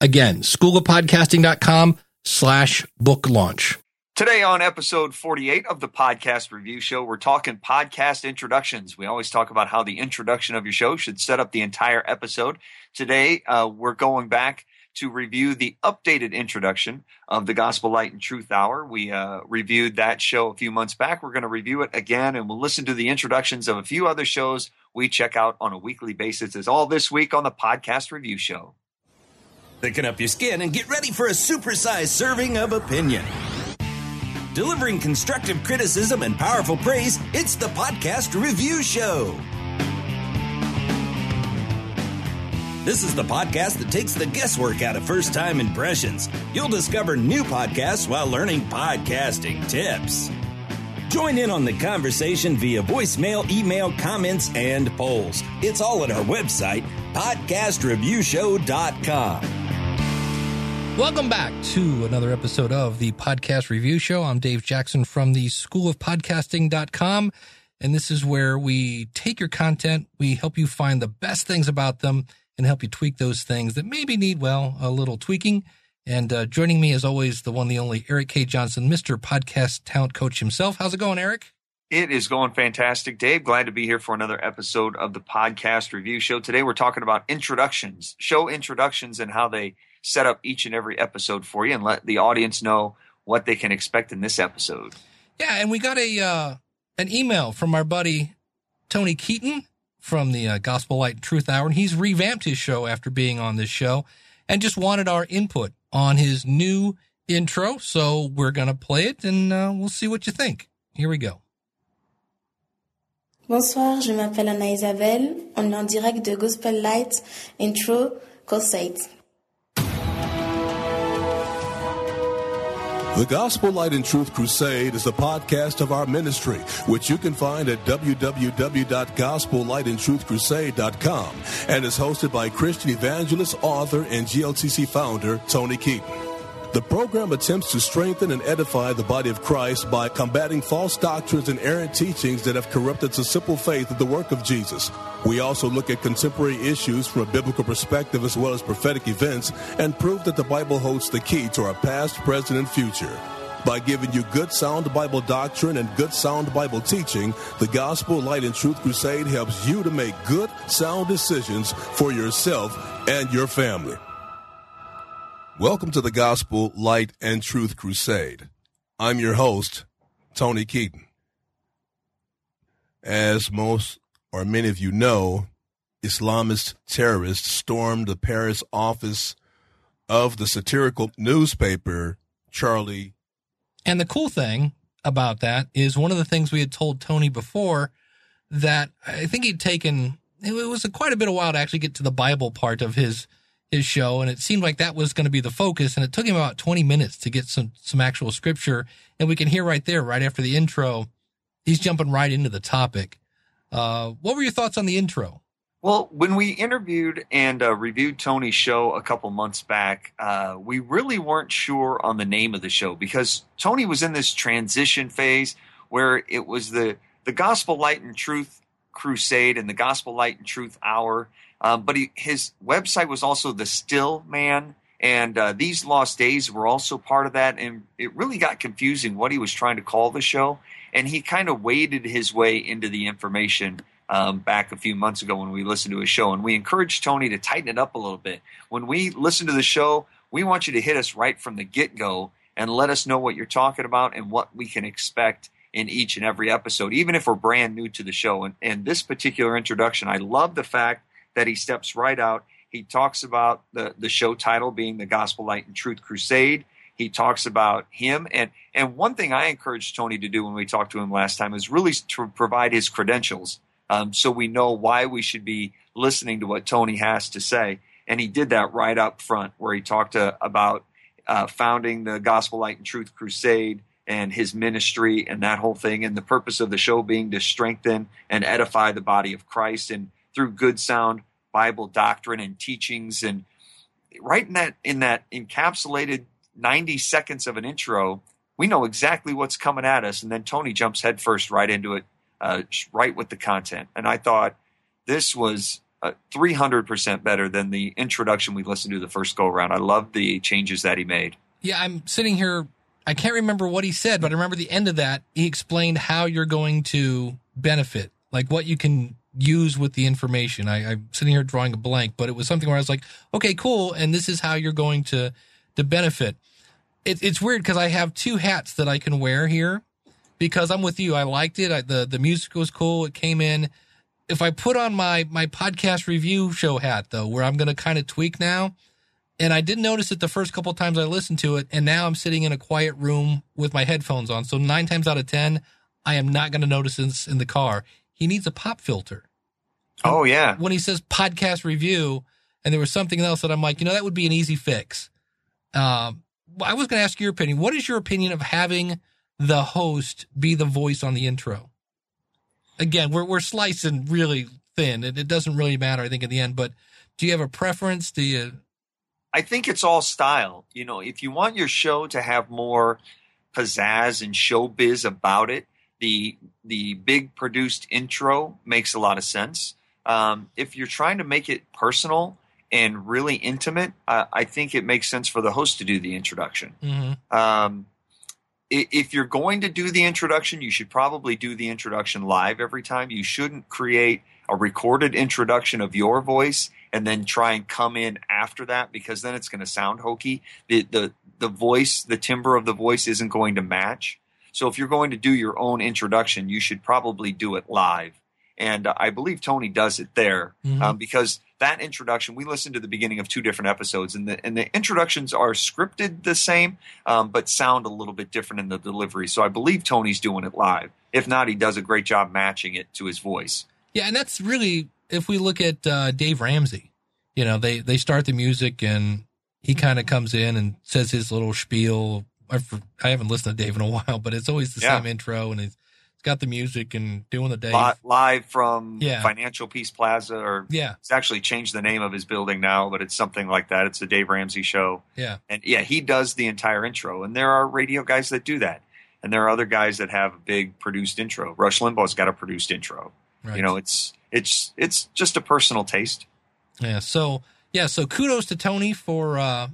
Again, schoolofpodcasting.com slash book launch. Today on episode 48 of the podcast review show, we're talking podcast introductions. We always talk about how the introduction of your show should set up the entire episode. Today, uh, we're going back to review the updated introduction of the Gospel Light and Truth Hour. We uh, reviewed that show a few months back. We're going to review it again, and we'll listen to the introductions of a few other shows we check out on a weekly basis. Is all this week on the podcast review show. Thicken up your skin and get ready for a supersized serving of opinion. Delivering constructive criticism and powerful praise, it's the Podcast Review Show. This is the podcast that takes the guesswork out of first time impressions. You'll discover new podcasts while learning podcasting tips. Join in on the conversation via voicemail, email, comments, and polls. It's all at our website, podcastreviewshow.com. Welcome back to another episode of the Podcast Review Show. I'm Dave Jackson from the School of Podcasting.com. And this is where we take your content, we help you find the best things about them, and help you tweak those things that maybe need, well, a little tweaking. And uh, joining me, as always, the one, the only Eric K. Johnson, Mr. Podcast Talent Coach himself. How's it going, Eric? It is going fantastic, Dave. Glad to be here for another episode of the Podcast Review Show. Today, we're talking about introductions, show introductions, and how they set up each and every episode for you and let the audience know what they can expect in this episode. Yeah, and we got a uh, an email from our buddy Tony Keaton from the uh, Gospel Light and Truth Hour, and he's revamped his show after being on this show, and just wanted our input on his new intro. So we're gonna play it, and uh, we'll see what you think. Here we go. Bonsoir, je m'appelle Anna Isabelle. On est en direct de Gospel Light Intro Crusade. The Gospel Light and Truth Crusade is a podcast of our ministry, which you can find at www.gospellightandtruthcrusade.com and is hosted by Christian evangelist, author, and GLTC founder Tony Keaton. The program attempts to strengthen and edify the body of Christ by combating false doctrines and errant teachings that have corrupted the simple faith of the work of Jesus. We also look at contemporary issues from a biblical perspective as well as prophetic events and prove that the Bible holds the key to our past, present, and future. By giving you good sound Bible doctrine and good sound Bible teaching, the Gospel Light and Truth Crusade helps you to make good, sound decisions for yourself and your family. Welcome to the Gospel Light and Truth Crusade. I'm your host, Tony Keaton. As most or many of you know, Islamist terrorists stormed the Paris office of the satirical newspaper Charlie. And the cool thing about that is one of the things we had told Tony before that I think he'd taken, it was a, quite a bit of while to actually get to the Bible part of his his show, and it seemed like that was going to be the focus. And it took him about 20 minutes to get some some actual scripture, and we can hear right there, right after the intro, he's jumping right into the topic. Uh, what were your thoughts on the intro? Well, when we interviewed and uh, reviewed Tony's show a couple months back, uh, we really weren't sure on the name of the show because Tony was in this transition phase where it was the the Gospel Light and Truth Crusade and the Gospel Light and Truth Hour um, but he, his website was also the Still Man, and uh, these lost days were also part of that. And it really got confusing what he was trying to call the show. And he kind of waded his way into the information um, back a few months ago when we listened to his show. And we encouraged Tony to tighten it up a little bit. When we listen to the show, we want you to hit us right from the get go and let us know what you're talking about and what we can expect in each and every episode, even if we're brand new to the show. And, and this particular introduction, I love the fact that he steps right out. He talks about the, the show title being the Gospel Light and Truth Crusade. He talks about him. And, and one thing I encouraged Tony to do when we talked to him last time is really to provide his credentials um, so we know why we should be listening to what Tony has to say. and he did that right up front, where he talked uh, about uh, founding the Gospel Light and Truth Crusade and his ministry and that whole thing, and the purpose of the show being to strengthen and edify the body of Christ, and through good sound Bible doctrine and teachings, and right in that in that encapsulated 90 seconds of an intro, we know exactly what's coming at us, and then Tony jumps headfirst right into it, uh, right with the content. And I thought this was uh, 300% better than the introduction we listened to the first go around. I love the changes that he made. Yeah, I'm sitting here. I can't remember what he said, but I remember the end of that. He explained how you're going to benefit, like what you can use with the information. I, I'm sitting here drawing a blank, but it was something where I was like, okay, cool. And this is how you're going to, to benefit. It, it's weird because I have two hats that I can wear here because I'm with you. I liked it. I, the, the music was cool. It came in. If I put on my, my podcast review show hat though, where I'm going to kind of tweak now, and I didn't notice it the first couple times I listened to it, and now I'm sitting in a quiet room with my headphones on. So nine times out of ten, I am not going to notice this in the car. He needs a pop filter. Oh yeah. When he says podcast review, and there was something else that I'm like, you know, that would be an easy fix. Um, I was going to ask your opinion. What is your opinion of having the host be the voice on the intro? Again, we're we're slicing really thin. It, it doesn't really matter, I think, in the end. But do you have a preference? Do you? I think it's all style. You know, if you want your show to have more pizzazz and showbiz about it, the the big produced intro makes a lot of sense. Um, if you're trying to make it personal and really intimate, uh, I think it makes sense for the host to do the introduction. Mm-hmm. Um, if you're going to do the introduction, you should probably do the introduction live every time. You shouldn't create a recorded introduction of your voice and then try and come in after that because then it's going to sound hokey. The, the the voice, the timbre of the voice isn't going to match. So if you're going to do your own introduction, you should probably do it live. And uh, I believe Tony does it there Mhm. um, because that introduction, we listened to the beginning of two different episodes, and the and the introductions are scripted the same, um, but sound a little bit different in the delivery. So I believe Tony's doing it live. If not, he does a great job matching it to his voice. Yeah, and that's really if we look at uh, Dave Ramsey, you know, they they start the music and he kind of comes in and says his little spiel. I've, I haven't listened to Dave in a while, but it's always the Yeah. same intro, and he's got the music and doing the. Li- live from Yeah. Financial Peace Plaza, or Yeah, it's actually changed the name of his building now, but it's something like that. It's the Dave Ramsey Show. yeah, And yeah, he does the entire intro. And there are radio guys that do that. And there are other guys that have a big produced intro. Rush Limbaugh's got a produced intro. right. You know, it's it's it's just a personal taste. Yeah. So yeah. So kudos to Tony for uh,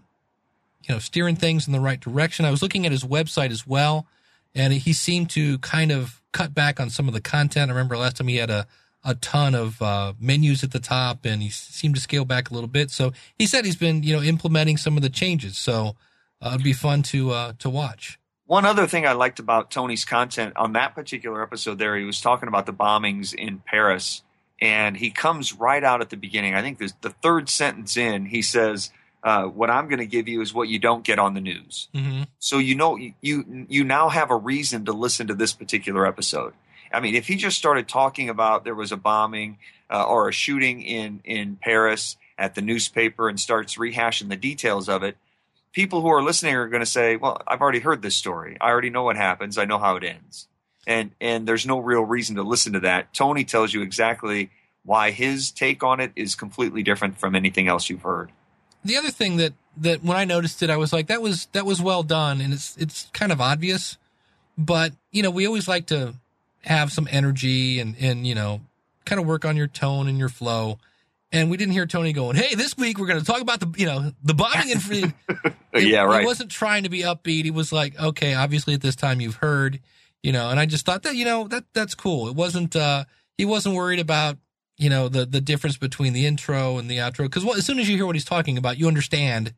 you know steering things in the right direction. I was looking at his website as well, and he seemed to kind of cut back on some of the content. I remember last time he had a a ton of uh, menus at the top, and he seemed to scale back a little bit. So he said he's been you know implementing some of the changes. So uh, it'd be fun to uh, to watch. One other thing I liked about Tony's content on that particular episode there, he was talking about the bombings in Paris. And he comes right out at the beginning. I think the third sentence in, he says, uh, What I'm going to give you is what you don't get on the news. Mm-hmm. So you know you you now have a reason to listen to this particular episode. I mean, if he just started talking about there was a bombing uh, or a shooting in in Paris at the newspaper and starts rehashing the details of it, people who are listening are going to say, "Well, I've already heard this story. I already know what happens. I know how it ends." And and there's no real reason to listen to that. Tony tells you exactly why his take on it is completely different from anything else you've heard. The other thing that that when I noticed it, I was like, that was that was well done, and it's it's kind of obvious, but you know, we always like to have some energy and and you know, kind of work on your tone and your flow. And we didn't hear Tony going, "Hey, this week we're going to talk about the you know the bombing in." It- yeah, right. He wasn't trying to be upbeat. He was like, "Okay, obviously at this time you've heard, you know." And I just thought that you know that that's cool. It wasn't. uh He wasn't worried about you know the the difference between the intro and the outro because as soon as you hear what he's talking about, you understand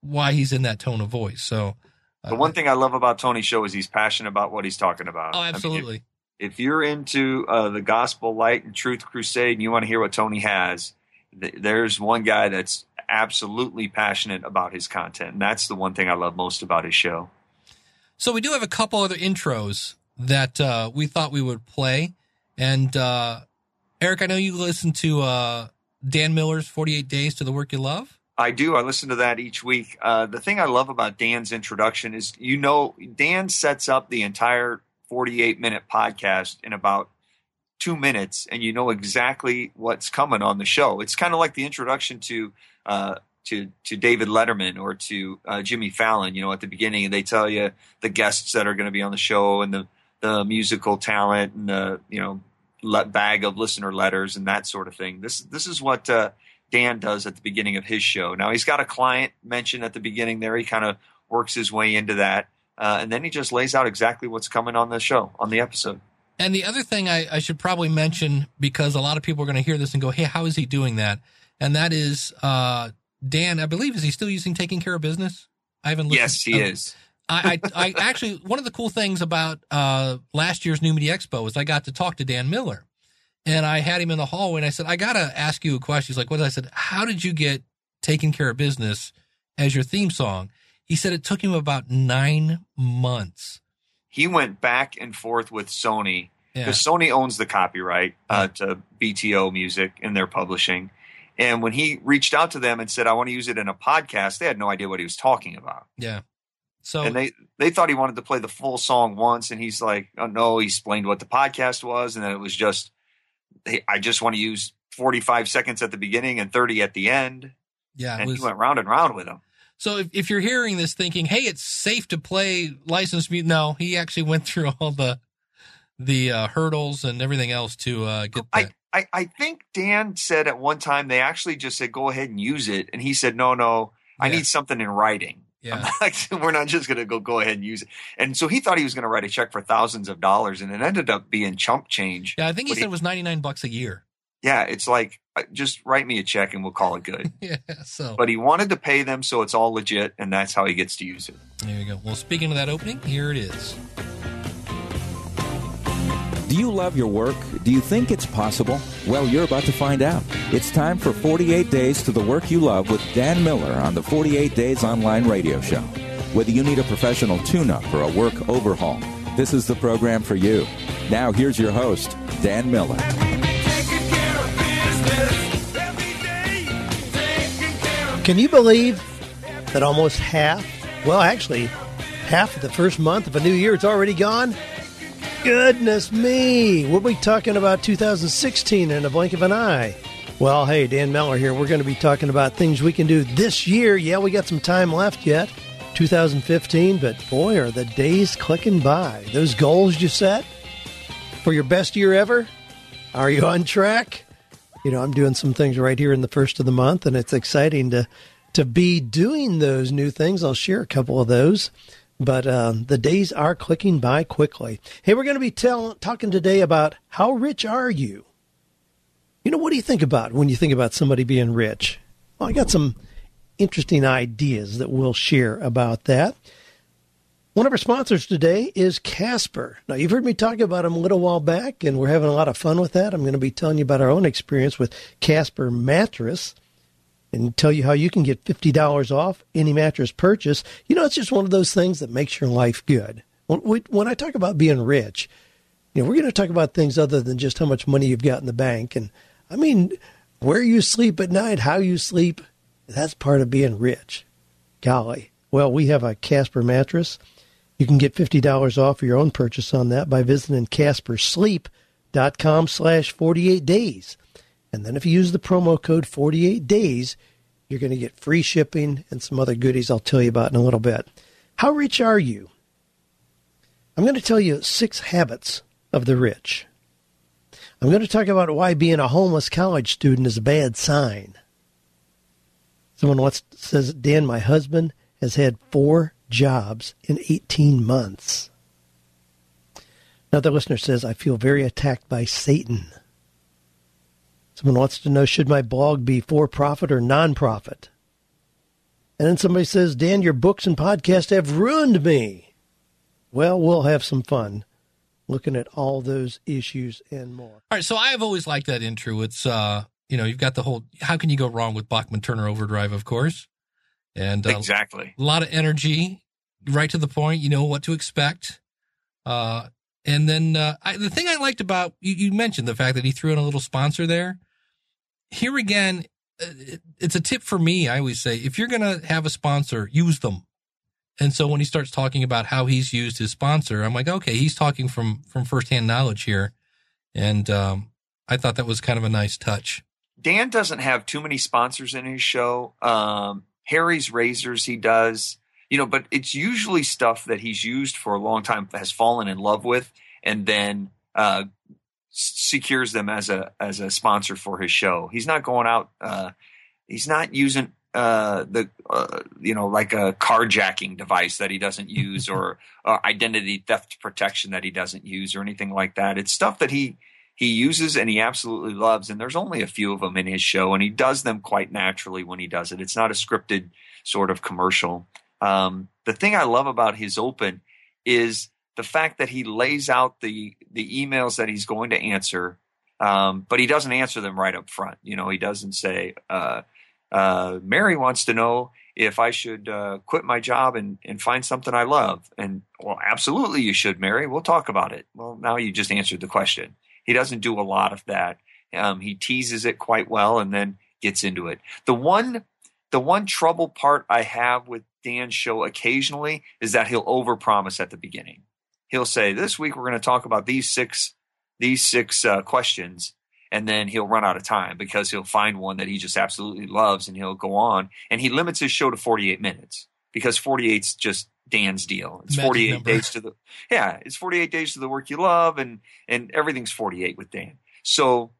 why he's in that tone of voice. So uh, The one thing I love about Tony's show is he's passionate about what he's talking about. oh, I mean, if- absolutely, if you're into uh, the gospel light and truth crusade and you want to hear what tony has th- there's one guy that's absolutely passionate about his content and that's the one thing i love most about his show So we do have a couple other intros that uh, we thought we would play. And uh, Eric, I know you listen to uh, Dan Miller's 48 Days to the Work You Love? I do. I listen to that each week. Uh, the thing I love about Dan's introduction is, you know, Dan sets up the entire 48 minute podcast in about two minutes, and you know exactly what's coming on the show. It's kind of like the introduction to uh, to to David Letterman or to uh, Jimmy Fallon. You know, at the beginning, and they tell you the guests that are going to be on the show and the the musical talent and the you know bag of listener letters and that sort of thing. This this is what uh, Dan does at the beginning of his show. Now he's got a client mentioned at the beginning there. He kind of works his way into that, uh, and then he just lays out exactly what's coming on the show on the episode. And the other thing I, I should probably mention because a lot of people are going to hear this and go, "Hey, how is he doing that?" And that is uh, Dan. I believe is he still using taking care of business? I haven't. Listened, yes, he is. I, I, I, actually one of the cool things about uh, last year's New Media Expo is I got to talk to Dan Miller, and I had him in the hallway and I said, I got to ask you a question. He's like, what? I said, how did you get taking care of business as your theme song? He said it took him about nine months. He went back and forth with Sony because yeah. Sony owns the copyright uh, to BTO Music and their publishing. And when he reached out to them and said, I want to use it in a podcast, they had no idea what he was talking about. Yeah. So and they they thought he wanted to play the full song once, and he's like, "Oh no!" He explained what the podcast was, and then it was just hey, I just want to use 45 seconds at the beginning and 30 at the end. Yeah. And was, he went round and round with them. So if, if you're hearing this thinking, hey, it's safe to play licensed music, no, he actually went through all the the uh, hurdles and everything else to uh, get that. I, I, I think Dan said at one time they actually just said, go ahead and use it. And he said, no, no, I yeah. need something in writing. Yeah. we're not just going to go go ahead and use it. And so he thought he was going to write a check for thousands of dollars, and it ended up being chump change. Yeah, I think he said he, it was ninety nine bucks a year. Yeah, it's like uh, just write me a check and we'll call it good. yeah. So, but he wanted to pay them, so it's all legit, and that's how he gets to use it. There you go. Well, speaking of that opening, here it is. Do you love your work? Do you think it's possible? Well, you're about to find out. It's time for 48 Days to the Work You Love with Dan Miller on the 48 Days Online Radio Show. Whether you need a professional tune up or a work overhaul, this is the program for you. Now, here's your host, Dan Miller. Can you believe that almost half, well, actually, half of the first month of a new year is already gone? Goodness me! We'll be talking about 2016 in a blink of an eye. Well, hey, Dan Miller here. We're going to be talking about things we can do this year. Yeah, we got some time left yet, 2015, but boy, are the days clicking by. Those goals you set for your best year ever, are you on track? You know, I'm doing some things right here in the first of the month, and it's exciting to to be doing those new things. I'll share a couple of those. But um, the days are clicking by quickly. Hey, we're going to be tell- talking today about how rich are you? You know, what do you think about when you think about somebody being rich? Well, I got some interesting ideas that we'll share about that. One of our sponsors today is Casper. Now, you've heard me talk about them a little while back, and we're having a lot of fun with that. I'm going to be telling you about our own experience with Casper Mattress and tell you how you can get $50 off any mattress purchase. You know, it's just one of those things that makes your life good. When, I talk about being rich, you know, we're going to talk about things other than just how much money you've got in the bank. And I mean, where you sleep at night, how you sleep, that's part of being rich. Golly. Well, we have a Casper mattress. You can get $50 off your own purchase on that by visiting caspersleep.com slash 48 days. And then if you use the promo code 48 days, you're going to get free shipping and some other goodies I'll tell you about in a little bit. How rich are you? I'm going to tell you six habits of the rich. I'm going to talk about why being a homeless college student is a bad sign. Someone once says, Dan, my husband has had four jobs in 18 months. Another listener says, I feel very attacked by Satan. Someone wants to know should my blog be for profit or non profit? And then somebody says, Dan, your books and podcast have ruined me. Well, we'll have some fun looking at all those issues and more. All right. So I've always liked that intro. It's, uh, you know, you've got the whole, how can you go wrong with Bachman Turner Overdrive, of course? And uh, exactly a lot of energy, right to the point. You know what to expect. Uh, and then uh, I, the thing I liked about you, you mentioned the fact that he threw in a little sponsor there here again, uh, it's a tip for me. I always say, if you're going to have a sponsor, use them. And so when he starts talking about how he's used his sponsor, I'm like, okay, he's talking from, from firsthand knowledge here. And, um, I thought that was kind of a nice touch. Dan doesn't have too many sponsors in his show. Um, Harry's Razors, he does, you know, but it's usually stuff that he's used for a long time, has fallen in love with, and then uh, secures them as a as a sponsor for his show. He's not going out. Uh, he's not using uh, the uh, you know like a carjacking device that he doesn't use or uh, identity theft protection that he doesn't use or anything like that. It's stuff that he he uses and he absolutely loves. And there's only a few of them in his show, and he does them quite naturally when he does it. It's not a scripted sort of commercial. Um, the thing I love about his open is the fact that he lays out the the emails that he's going to answer, um, but he doesn't answer them right up front. You know, he doesn't say, uh, uh, "Mary wants to know if I should uh, quit my job and and find something I love." And well, absolutely, you should, Mary. We'll talk about it. Well, now you just answered the question. He doesn't do a lot of that. Um, he teases it quite well and then gets into it. The one the one trouble part I have with Dan's show occasionally is that he'll overpromise at the beginning. He'll say, "This week we're going to talk about these six these six uh, questions," and then he'll run out of time because he'll find one that he just absolutely loves, and he'll go on. And he limits his show to 48 minutes because 48's just Dan's deal. It's Magic 48 number. days to the yeah, it's 48 days to the work you love, and and everything's 48 with Dan. So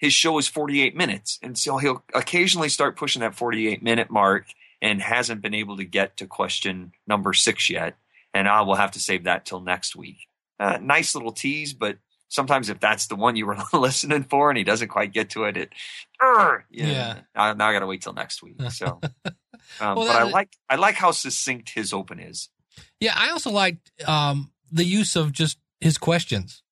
his show is 48 minutes. And so he'll occasionally start pushing that 48 minute mark and hasn't been able to get to question number six yet. And I will have to save that till next week. Uh, nice little tease, but sometimes if that's the one you were listening for and he doesn't quite get to it, it, Urgh, yeah, Yeah. Now, now I got to wait till next week. So, um, Well, but I like, I like how succinct his open is. Yeah, I also liked um, the use of just his questions.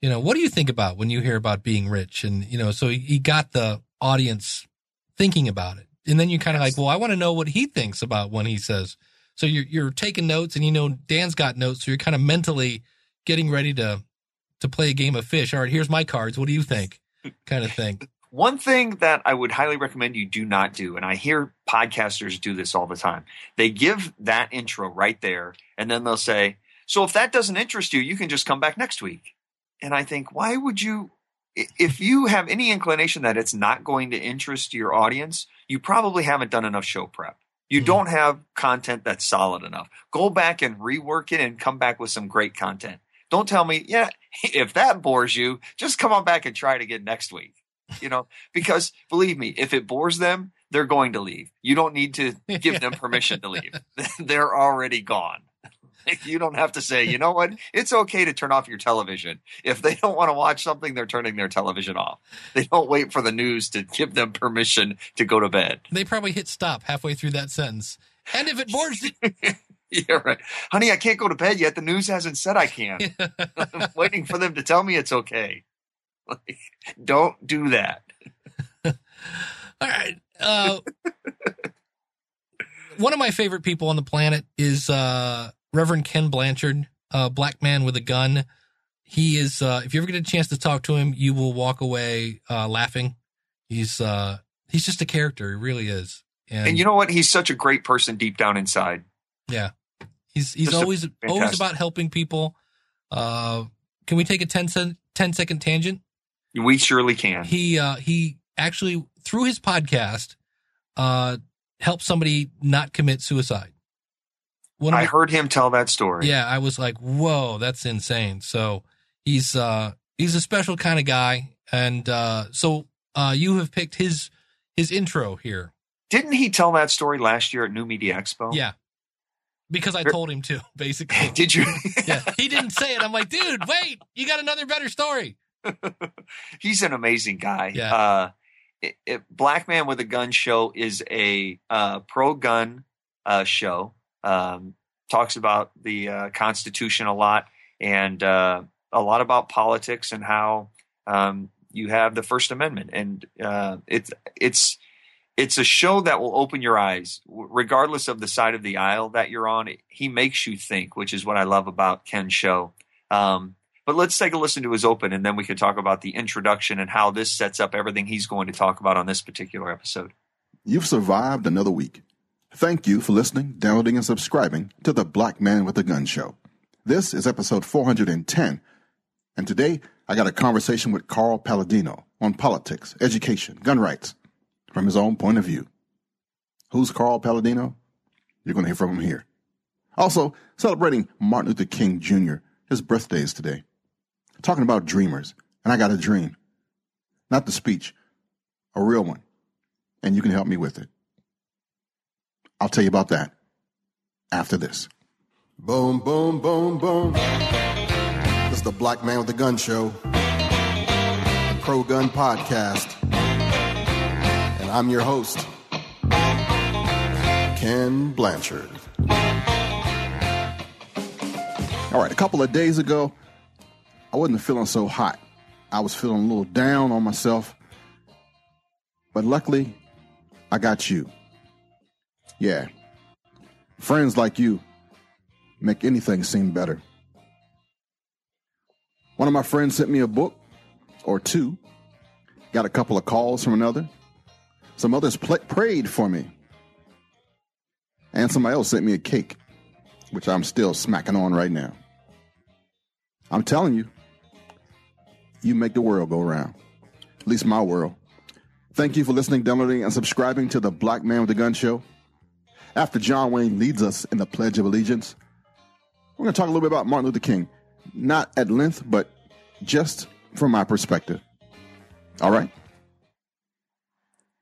You know, what do you think about when you hear about being rich? And you know, so he, he got the audience thinking about it, and then you're kind of Yes. like, well, I want to know what he thinks about when he says. So you're you're taking notes, and you know Dan's got notes, so you're kind of mentally getting ready to to play a game of fish. All right, here's my cards. What do you think? Kind of thing. One thing that I would highly recommend you do not do, and I hear podcasters do this all the time, they give that intro right there, and then they'll say, So if that doesn't interest you, you can just come back next week. And I think, why would you? If you have any inclination that it's not going to interest your audience, you probably haven't done enough show prep. You Mhm. don't have content that's solid enough. Go back and rework it and come back with some great content. Don't tell me, yeah, if that bores you, just come on back and try it again next week you know because believe me if it bores them they're going to leave you don't need to give them permission to leave they're already gone you don't have to say you know what? It's okay to turn off your television. If they don't want to watch something they're turning their television off. They don't wait for the news to give them permission to go to bed. They probably hit stop halfway through that sentence. And if it bores you, yeah right. Honey i can't go to bed yet. The news hasn't said i can. I'm waiting for them to tell me it's okay. Like, don't do that. All right. Uh, one of my favorite people on the planet is uh, Reverend Ken Blanchard, uh, black man with a gun. He is. Uh, if you ever get a chance to talk to him, you will walk away uh, laughing. He's uh, he's just a character. He really is. And, and you know what he's such a great person deep down inside yeah, he's he's Just always always about helping people. Uh, can we take a 10, cent, 10 second tangent? We surely can. he uh he actually through his podcast uh helped somebody not commit suicide One of I heard him tell that story. yeah i was like whoa that's insane so he's uh he's a special kind of guy and uh so uh you have picked his his intro here Didn't he tell that story last year at New Media Expo? yeah because i told him to basically Did you? yeah he didn't say it i'm like dude wait you got another better story He's an amazing guy. Yeah. Uh, it, it, Black Man with a Gun show is a uh, pro gun uh, show. Um, talks about the uh, Constitution a lot and uh, a lot about politics and how um, you have the First Amendment. And uh, it's it's it's a show that will open your eyes, regardless of the side of the aisle that you're on. He makes you think, which is what I love about Ken's show. Um, But let's take a listen to his open, and then we can talk about the introduction and how this sets up everything he's going to talk about on this particular episode. You've survived another week. Thank you for listening, downloading, and subscribing to the Black Man with a Gun Show. This is episode 410, and today I got a conversation with Carl Paladino on politics, education, gun rights, from his own point of view. Who's Carl Paladino? You're going to hear from him here. Also, celebrating Martin Luther King Jr., his birthday is today. Talking about dreamers, and I got a dream. Not the speech, a real one. And you can help me with it. I'll tell you about that after this. Boom, boom, boom, boom. This is the Black Man with the Gun Show, Pro Gun Podcast. And I'm your host, Ken Blanchard. All right, a couple of days ago, I wasn't feeling so hot. I was feeling a little down on myself. But luckily, I got you. Yeah. Friends like you make anything seem better. One of my friends sent me a book or two, got a couple of calls from another. Some others pl- prayed for me. And somebody else sent me a cake, which I'm still smacking on right now. I'm telling you, you make the world go round. At least my world. Thank you for listening, downloading, and subscribing to the Black Man with the Gun Show. After John Wayne leads us in the Pledge of Allegiance, we're going to talk a little bit about Martin Luther King. Not at length, but just from my perspective. All right?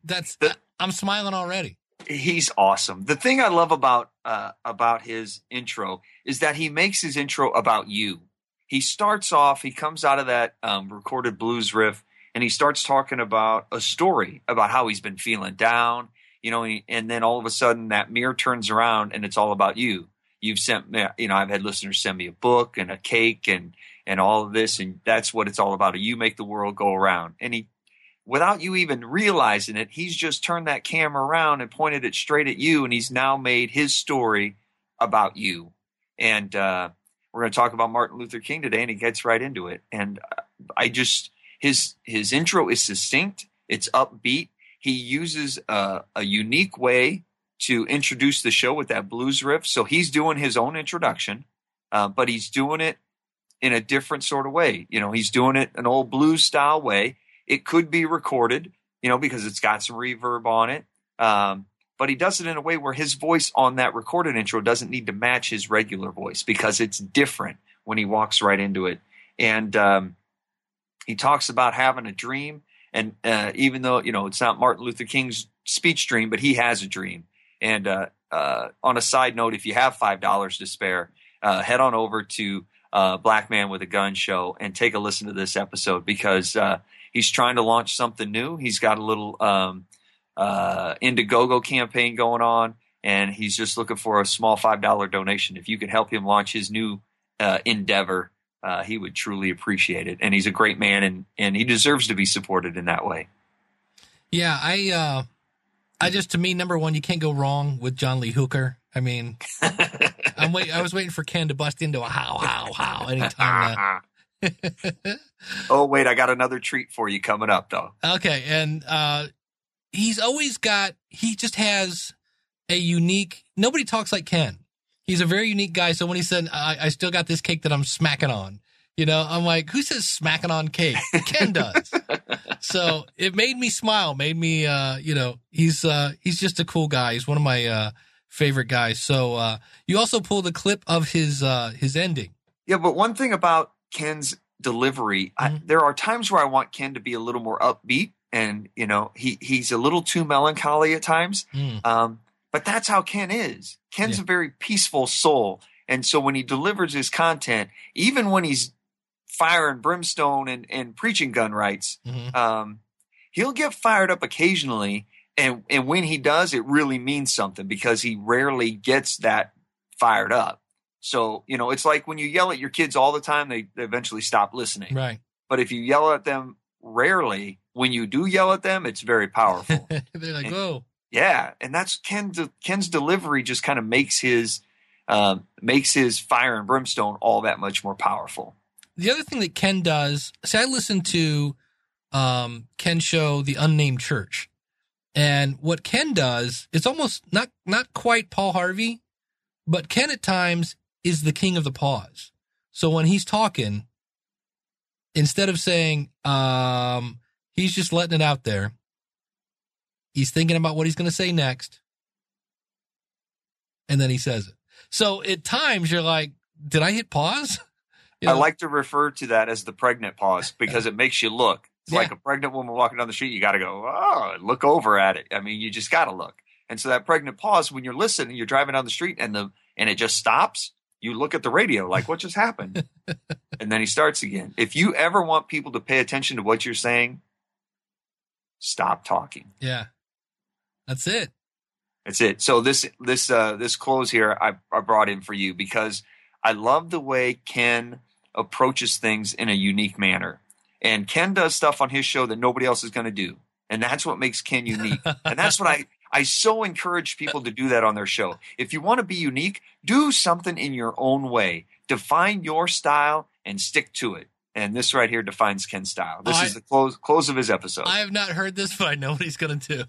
That's the. I'm smiling already. He's awesome. The thing I love about uh, about his intro is that he makes his intro about you. He starts off. He comes out of that um, recorded blues riff, and he starts talking about a story about how he's been feeling down. You know, and then all of a sudden that mirror turns around, and it's all about you. You've sent me. You know, I've had listeners send me a book and a cake and and all of this, and that's what it's all about. You make the world go around, and he without you even realizing it, he's just turned that camera around and pointed it straight at you, and he's now made his story about you. And uh, we're going to talk about Martin Luther King today, and he gets right into it. And I just his his intro is succinct, it's upbeat. He uses a, a unique way to introduce the show with that blues riff. So he's doing his own introduction, uh, but he's doing it in a different sort of way. You know, he's doing it an old blues style way it could be recorded, you know, because it's got some reverb on it. Um, but he does it in a way where his voice on that recorded intro doesn't need to match his regular voice because it's different when he walks right into it. And um, he talks about having a dream. And uh, even though, you know, it's not Martin Luther King's speech dream, but he has a dream. And uh, uh, on a side note, if you have $5 to spare, uh, head on over to uh, Black Man with a Gun show and take a listen to this episode because uh, He's trying to launch something new. He's got a little um, Indiegogo campaign going on, and he's just looking for a small five dollar donation. If you can help him launch his new endeavor, uh, he would truly appreciate it. And he's a great man, and and he deserves to be supported in that way. Yeah, I, uh, I just to me, number one, you can't go wrong with John Lee Hooker. I mean, I'm wait. I was waiting for Ken to bust into a how, how, how anytime. Uh, oh wait, I got another treat for you coming up though. Okay, and uh he's always got he just has a unique nobody talks like Ken. He's a very unique guy. So when he said I, I still got this cake that I'm smacking on, you know, I'm like, who says smacking on cake? Ken does. so it made me smile, made me uh, you know, he's uh he's just a cool guy. He's one of my uh favorite guys. So uh you also pulled a clip of his uh his ending. Yeah, but one thing about Ken's delivery. Mm-hmm. I, there are times where I want Ken to be a little more upbeat, and you know he he's a little too melancholy at times. Mm. Um, but that's how Ken is. Ken's yeah. a very peaceful soul, and so when he delivers his content, even when he's fire and brimstone and, and preaching gun rights, mm-hmm. um, he'll get fired up occasionally. And, and when he does, it really means something because he rarely gets that fired up. So, you know, it's like when you yell at your kids all the time, they, they eventually stop listening. Right. But if you yell at them rarely, when you do yell at them, it's very powerful. They're like, "Whoa!" Yeah, and that's Ken. Ken's delivery just kind of makes his um, makes his fire and brimstone all that much more powerful. the other thing that Ken does, see, I listen to um, Ken show The Unnamed Church. And what Ken does, it's almost not not quite Paul Harvey, but Ken at times is the king of the pause. So when he's talking, instead of saying, um, he's just letting it out there, he's thinking about what he's going to say next. And then he says it. So at times you're like, did I hit pause? You I like to refer to that as the pregnant pause because it makes you look. It's Yeah. like a pregnant woman walking down the street. You got to go, oh, look over at it. I mean, you just got to look. And so that pregnant pause, when you're listening, you're driving down the street and the and it just stops. You look at the radio like, what just happened? and then he starts again. If you ever want people to pay attention to what you're saying, stop talking. Yeah. That's it. That's it. So this this uh, this close here I, I brought in for you because I love the way Ken approaches things in a unique manner. And Ken does stuff on his show that nobody else is going to do. And that's what makes Ken unique. and that's what I I so encourage people to do that on their show. If you want to be unique, do something in your own way. Define your style and stick to it. And this right here defines Ken's style. This I- is the close close of his episode. I have not heard this, but I know what he's going to do.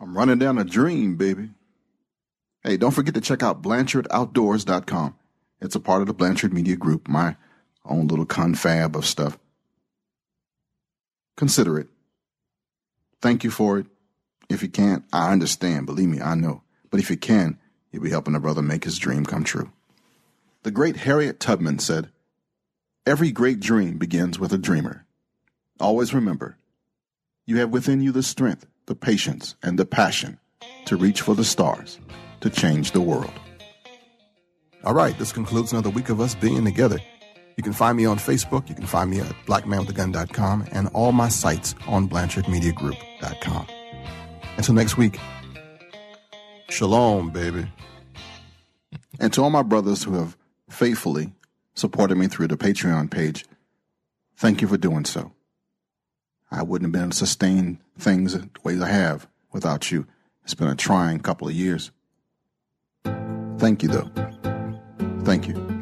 I'm running down a dream, baby. Hey, don't forget to check out BlanchardOutdoors.com. It's a part of the Blanchard Media Group, my own little confab of stuff. Consider it. Thank you for it. If you can't, I understand. Believe me, I know. But if you can, you'll be helping a brother make his dream come true. The great Harriet Tubman said, Every great dream begins with a dreamer. Always remember, you have within you the strength, the patience, and the passion to reach for the stars, to change the world. All right, this concludes another week of us being together. You can find me on Facebook, you can find me at blackmanwithagun.com, and all my sites on blanchardmediagroup.com. Until next week, shalom, baby. And to all my brothers who have faithfully supported me through the Patreon page, thank you for doing so. I wouldn't have been able to sustain things the ways I have without you. It's been a trying couple of years. Thank you, though. Thank you. You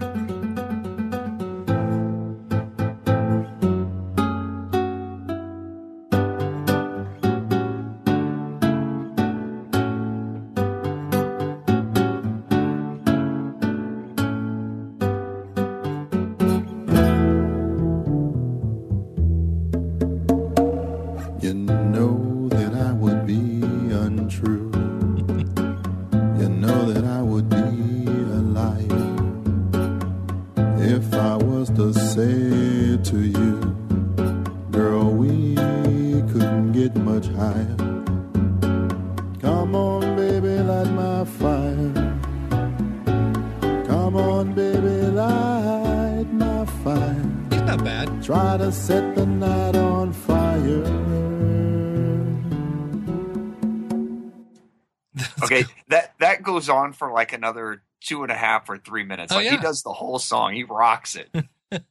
goes on for like another two and a half or three minutes. Oh, like he does the whole song, he rocks it,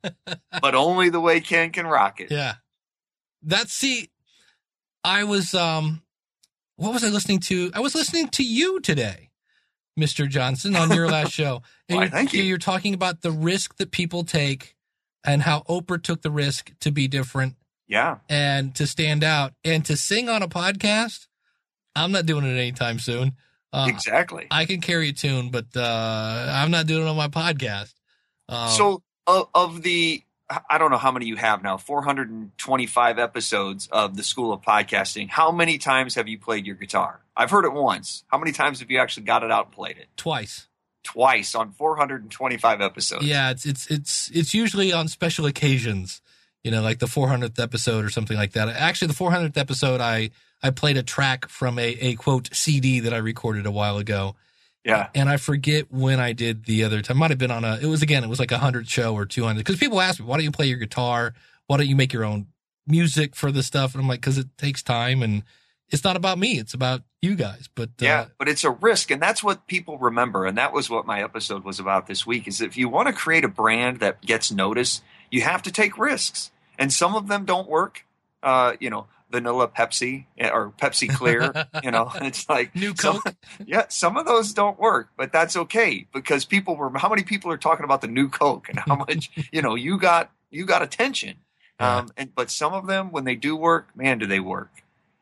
but only the way Ken can rock it. Yeah. That's see, I was um what was I listening to? I was listening to you today, Mr. Johnson, on your last show. And Why, you're, thank you. You're talking about the risk that people take and how Oprah took the risk to be different Yeah, and to stand out and to sing on a podcast. I'm not doing it anytime soon. Uh, exactly. I can carry a tune, but uh, I'm not doing it on my podcast. Um, so of, of the I don't know how many you have now, 425 episodes of the School of Podcasting. How many times have you played your guitar? I've heard it once. How many times have you actually got it out and played it? twice. Twice on 425 episodes. Yeah, it's it's it's it's usually on special occasions, you know, like the 400th episode or something like that. Actually, the 400th episode, I I played a track from a a quote CD that I recorded a while ago, Yeah. and I forget when I did the other time. Might have been on a. It was again, it was like a hundred show or 200 because people ask me, why don't you play your guitar? Why don't you make your own music for this stuff? And I'm like, because it takes time and it's not about me. It's about you guys. But uh, Yeah, but it's a risk, and that's what people remember. And that was what my episode was about this week. Is if you want to create a brand that gets noticed, you have to take risks, and some of them don't work. Uh, you know, vanilla Pepsi eh, or Pepsi Clear. you know, it's like New some- Coke. yeah, some of those don't work, but that's okay because people were. How many people are talking about the new Coke and how much you know you got you got attention. Um, and but some of them, when they do work, man, do they work?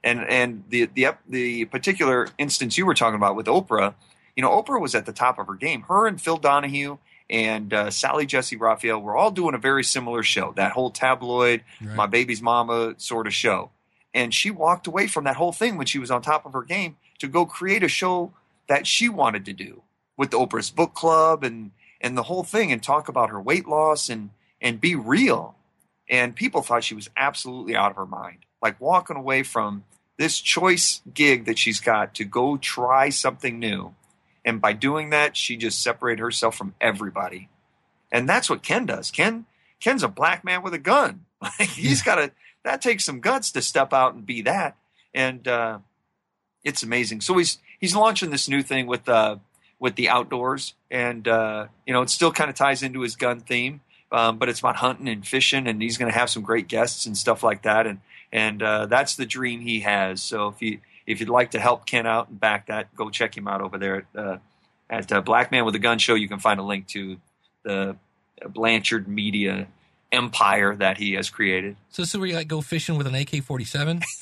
And and the the the particular instance you were talking about with Oprah, you know, Oprah was at the top of her game. Her and Phil Donahue and uh, Sally Jessy Raphael were all doing a very similar show. That whole tabloid, Right. my baby's mama sort of show. And she walked away from that whole thing when she was on top of her game to go create a show that she wanted to do with the Oprah's book club and and the whole thing and talk about her weight loss and and be real. And people thought she was absolutely out of her mind. Like walking away from this choice gig that she's got to go try something new. And by doing that, she just separated herself from everybody. And that's what Ken does. Ken Ken's a black man with a gun. Like he's got to that takes some guts to step out and be that. And uh it's amazing. So he's he's launching this new thing with uh with the outdoors and uh you know it still kind of ties into his gun theme. Um, but it's about hunting and fishing and he's going to have some great guests and stuff like that and and uh, that's the dream he has. So if you if you'd like to help Ken out and back that, go check him out over there at uh, at uh, Black Man with a Gun Show. You can find a link to the Blanchard Media empire that he has created. So this is where you like go fishing with an AK forty seven.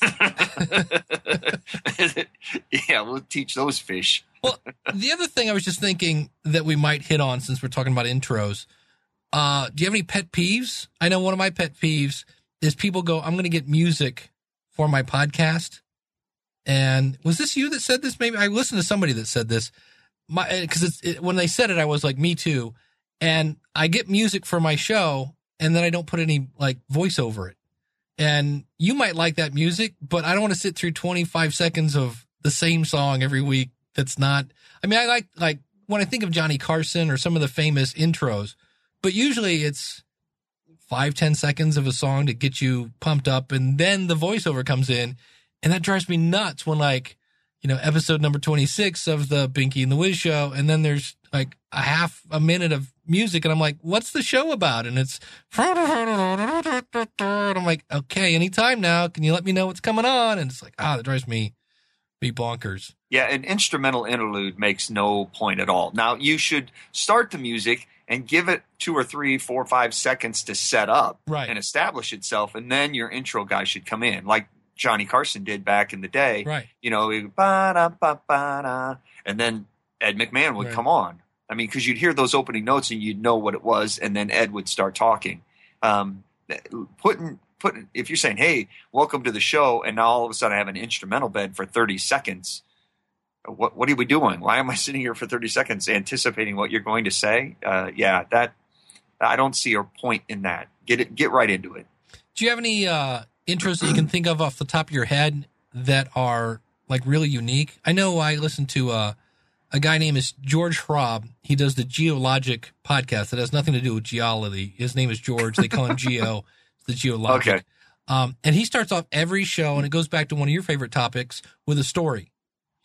yeah, we'll teach those fish. Well, the other thing I was just thinking that we might hit on since we're talking about intros. Uh, do you have any pet peeves? I know one of my pet peeves is people go, I'm going to get music for my podcast. And was this you that said this? Maybe I listened to somebody that said this. My, cause it, when they said it, I was like, me too. And I get music for my show and then I don't put any like voice over it. And you might like that music, but I don't want to sit through 25 seconds of the same song every week. That's not, I mean, I like, like when I think of Johnny Carson or some of the famous intros, but usually it's five ten seconds of a song to get you pumped up. And then the voiceover comes in and that drives me nuts when like, you know, episode number 26 of the Binky and the Wiz show. And then there's like a half a minute of music and I'm like, what's the show about? And it's, and I'm like, okay, anytime now. Can you let me know what's coming on? And it's like, ah, that drives me, me bonkers. Yeah, an instrumental interlude makes no point at all. Now you should start the music and give it two or three, four, five seconds to set up Right. and establish itself, and then your intro guy should come in, like Johnny Carson did back in the day. Right. You know, and then Ed McMahon would Right. come on. I mean, because you'd hear those opening notes and you'd know what it was, and then Ed would start talking. Um, putting putting if you're saying, "Hey, welcome to the show," and now all of a sudden I have an instrumental bed for 30 seconds. What what are we doing? Why am I sitting here for 30 seconds anticipating what you're going to say? Uh, yeah, that I don't see a point in that. Get it, get right into it. Do you have any uh, intros that you can think of off the top of your head that are like really unique? I know I listened to uh, a guy named is George Hrab. He does the Geologic podcast that has nothing to do with geology. His name is George. They call him Geo. It's the Geologic. Okay. Um, and he starts off every show, and it goes back to one of your favorite topics with a story.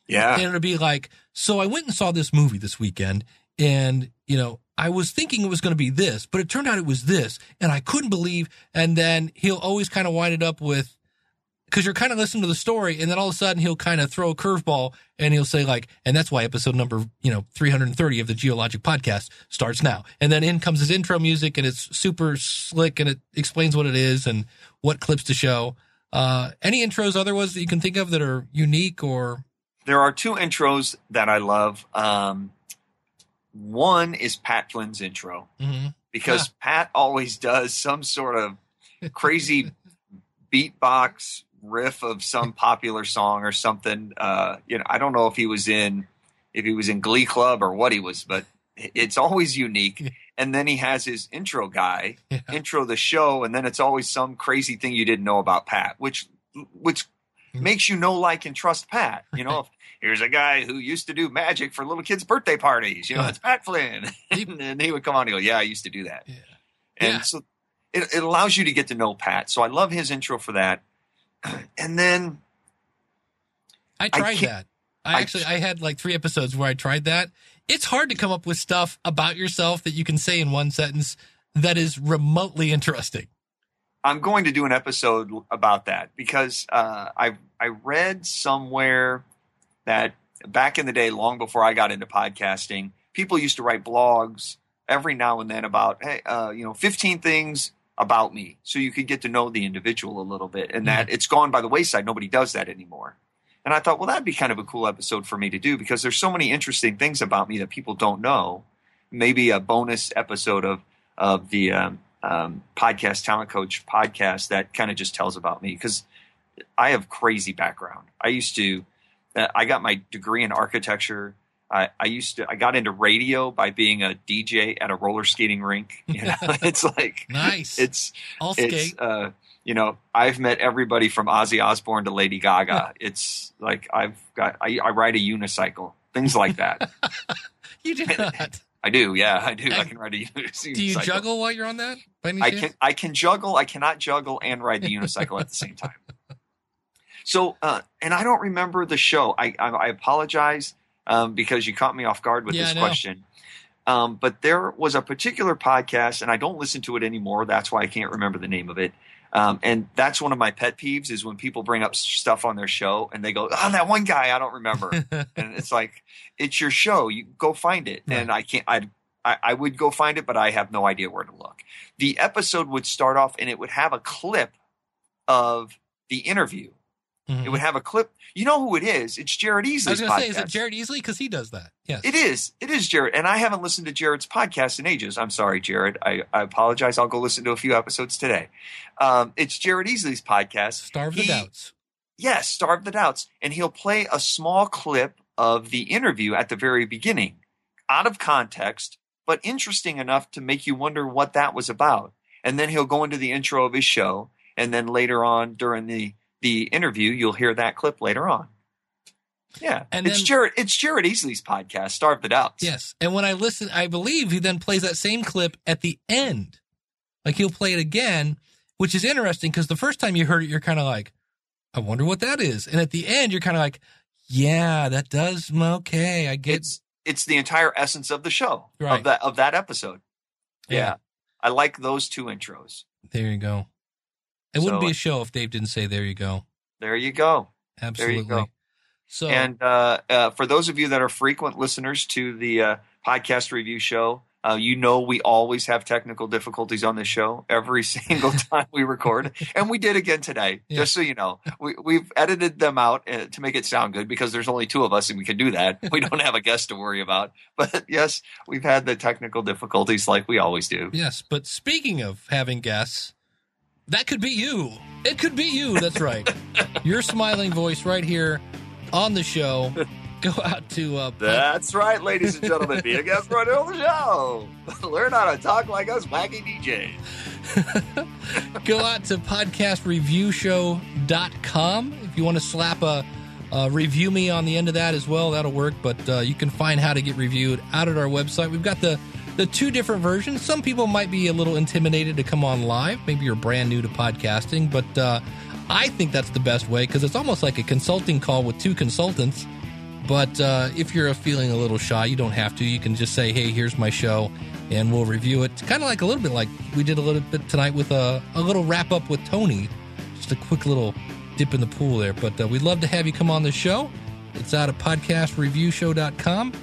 Yeah, And it'll be like, so I went and saw this movie this weekend and, you know, I was thinking it was going to be this, but it turned out it was this and I couldn't believe. And then he'll always kind of wind it up with, cause you're kind of listening to the story and then all of a sudden he'll kind of throw a curveball and he'll say like, and that's why episode number, you know, 330 of the Geologic podcast starts now. And then in comes his intro music and it's super slick and it explains what it is and what clips to show. Uh, any intros otherwise that you can think of that are unique or there are two intros that I love. Um, one is Pat Flynn's intro Mhm. because Pat always does some sort of crazy beatbox riff of some popular song or something. Uh, you know, I don't know if he was in if he was in Glee Club or what he was, but it's always unique. And then he has his intro guy Yeah. intro the show, and then it's always some crazy thing you didn't know about Pat, which which makes you know, like, and trust Pat. You know, if here's a guy who used to do magic for little kids' birthday parties. You know, it's Pat Flynn, and he would come on and go, "Yeah, I used to do that." Yeah. And Yeah. so it, it allows you to get to know Pat. So I love his intro for that. And then I tried can't- that. I, I actually I had like three episodes where I tried that. It's hard to come up with stuff about yourself that you can say in one sentence that is remotely interesting. I'm going to do an episode about that because uh, I I read somewhere that back in the day, long before I got into podcasting, people used to write blogs every now and then about hey, uh, you know, 15 things about me, so you could get to know the individual a little bit, and that it's gone by the wayside. Nobody does that anymore. And I thought, well, that'd be kind of a cool episode for me to do because there's so many interesting things about me that people don't know. Maybe a bonus episode of of the um, um, podcast talent coach podcast that kind of just tells about me because I have crazy background. I used to, uh, I got my degree in architecture. I, I used to, I got into radio by being a DJ at a roller skating rink. You know, it's like Nice. It's I'll it's skate. uh, you know I've met everybody from Ozzy Osbourne to Lady Gaga. it's like I've got I, I ride a unicycle, things like that. you do not. I do, yeah, I do. I And can ride a unicycle. Do you juggle while you're on that? I can I can juggle. I cannot juggle and ride the unicycle at the same time. So, uh, and I don't remember the show. I I, I apologize um, because you caught me off guard with Yeah, this question. Um, but there was a particular podcast, and I don't listen to it anymore. That's why I can't remember the name of it. Um, and that's one of my pet peeves is when people bring up stuff on their show and they go, "Oh, that one guy I don't remember," and it's like, "It's your show. You go find it." And I can't. I I, I would go find it, but I have no idea where to look. The episode would start off and it would have a clip of the interview. Mhm. It would have a clip. You know who it is? It's Jared Easley. I was going to say, is it. Jared Easley? Because he does that. Yes. It is. It is Jared. And I haven't listened to Jared's podcast in ages. I'm sorry, Jared. I, I apologize. I'll go listen to a few episodes today. Um, it's Jared Easley's podcast. Starve the doubts. Yes, Starve the Doubts. And he'll play a small clip of the interview at the very beginning, out of context, but interesting enough to make you wonder what that was about. And then he'll go into the intro of his show. And then later on during the, the interview, you'll hear that clip later on. Yeah. And it's then- Jared it's Jared Easley's podcast, Starve the Doubts. Yes. And when I listen, I believe he then plays that same clip at the end. Like he'll play it again, which is interesting because the first time you heard it, you're kind of like, I wonder what that is. And at the end, you're kind of like, yeah, that does. Okay. I get It's it's the entire essence of the show. Right. Of that of that episode. Yeah. Yeah. I like those two intros. There you go. It wouldn't be a show if Dave didn't say, there you go. There you go. Absolutely. go. So, And uh, uh, for those of you that are frequent listeners to the uh, podcast review show, uh, you know we always have technical difficulties on this show every single time we record, and we did again today. Yeah. Just so you know, we, we've edited them out uh, to make it sound good because there's only two of us and we can do that. We don't have a guest to worry about. But yes, we've had the technical difficulties like we always do. yes. But speaking of having guests, that could be you. It could be you. That's right. Your smiling voice right here on the show. Go out to uh, That's right, ladies and gentlemen. Be a guest right on the show. Learn how to talk like us wacky DJs. go out to podcastreview.show.com if you want to slap a, a review me on the end of that as well that'll work but uh, you can find how to get reviewed out at our website we've got the the two different versions some people might be a little intimidated to come on live maybe you're brand new to podcasting but uh, i think that's the best way because it's almost like a consulting call with two consultants but uh, if you're feeling a little shy, you don't have to. You can just say, "Hey, here's my show," and we'll review it. Kind of like a little bit like we did a little bit tonight with a, a little wrap up with Tony. Just a quick little dip in the pool there. But uh, we'd love to have you come on the show. It's out at podcastreviewshow.com.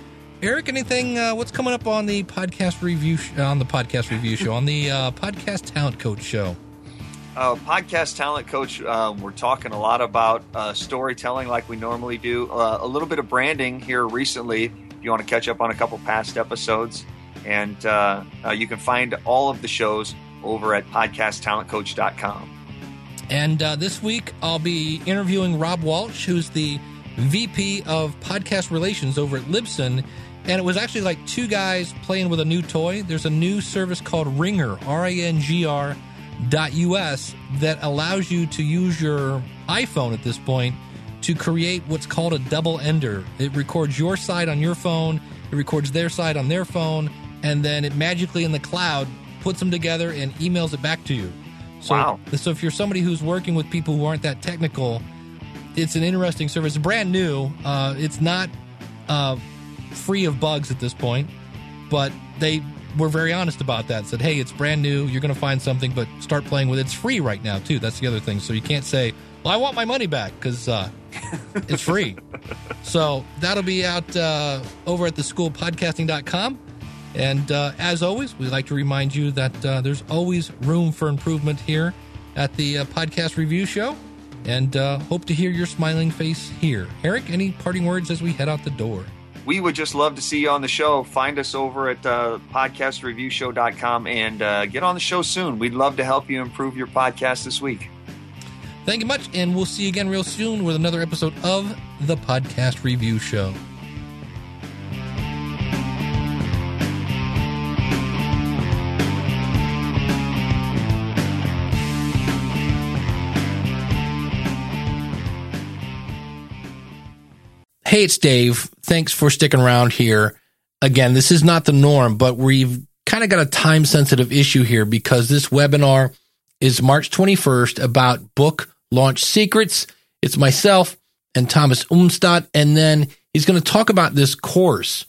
Eric, anything? Uh, what's coming up on the podcast review sh- on the podcast review show on the uh, podcast talent coach show? Uh, podcast talent coach, uh, we're talking a lot about uh, storytelling like we normally do. Uh, a little bit of branding here recently. If you want to catch up on a couple past episodes, and uh, uh, you can find all of the shows over at podcasttalentcoach.com. And uh, this week, I'll be interviewing Rob Walsh, who's the VP of podcast relations over at Libsyn. And it was actually like two guys playing with a new toy. There's a new service called Ringr, R A N G R dot US, that allows you to use your iPhone at this point to create what's called a double ender. It records your side on your phone, it records their side on their phone, and then it magically in the cloud puts them together and emails it back to you. So, Wow. so if you're somebody who's working with people who aren't that technical, it's an interesting service. Brand new. Uh, it's not uh, free of bugs at this point, but they we're very honest about that. Said, hey, it's brand new. You're going to find something, but start playing with it. It's free right now too. That's the other thing. So you can't say, well, I want my money back because uh, it's free. so that'll be out uh, over at the schoolpodcasting.com. And uh, as always, we'd like to remind you that uh, there's always room for improvement here at the uh, podcast review show. And uh, hope to hear your smiling face here. Eric, any parting words as we head out the door? We would just love to see you on the show. Find us over at uh, podcastreviewshow.com and uh, get on the show soon. We'd love to help you improve your podcast this week. Thank you much, and we'll see you again real soon with another episode of the Podcast Review Show. Hey, it's Dave. Thanks for sticking around here. Again, this is not the norm, but we've kind of got a time sensitive issue here because this webinar is March 21st about book launch secrets. It's myself and Thomas Umstattd. And then he's going to talk about this course.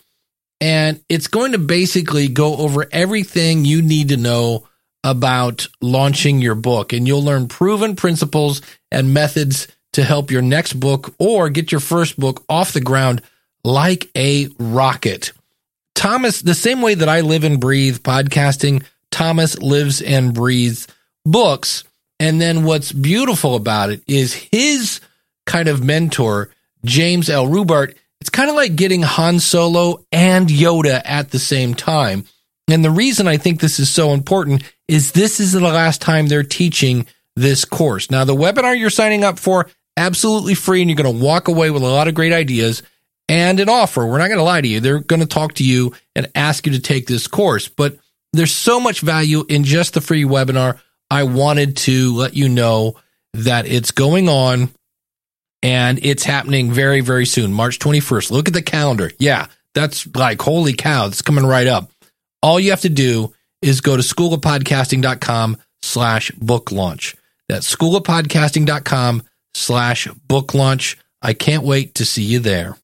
And it's going to basically go over everything you need to know about launching your book. And you'll learn proven principles and methods to help your next book or get your first book off the ground like a rocket. Thomas, the same way that I live and breathe podcasting, Thomas lives and breathes books. And then what's beautiful about it is his kind of mentor, James L. Rubart. It's kind of like getting Han Solo and Yoda at the same time. And the reason I think this is so important is this is the last time they're teaching this course. Now, the webinar you're signing up for, absolutely free, and you're going to walk away with a lot of great ideas and an offer. We're not going to lie to you. They're going to talk to you and ask you to take this course. But there's so much value in just the free webinar. I wanted to let you know that it's going on and it's happening very, very soon, March 21st. Look at the calendar. Yeah, that's like, holy cow, it's coming right up. All you have to do is go to schoolofpodcasting.com slash book launch. That's schoolofpodcasting.com slash book launch. I can't wait to see you there.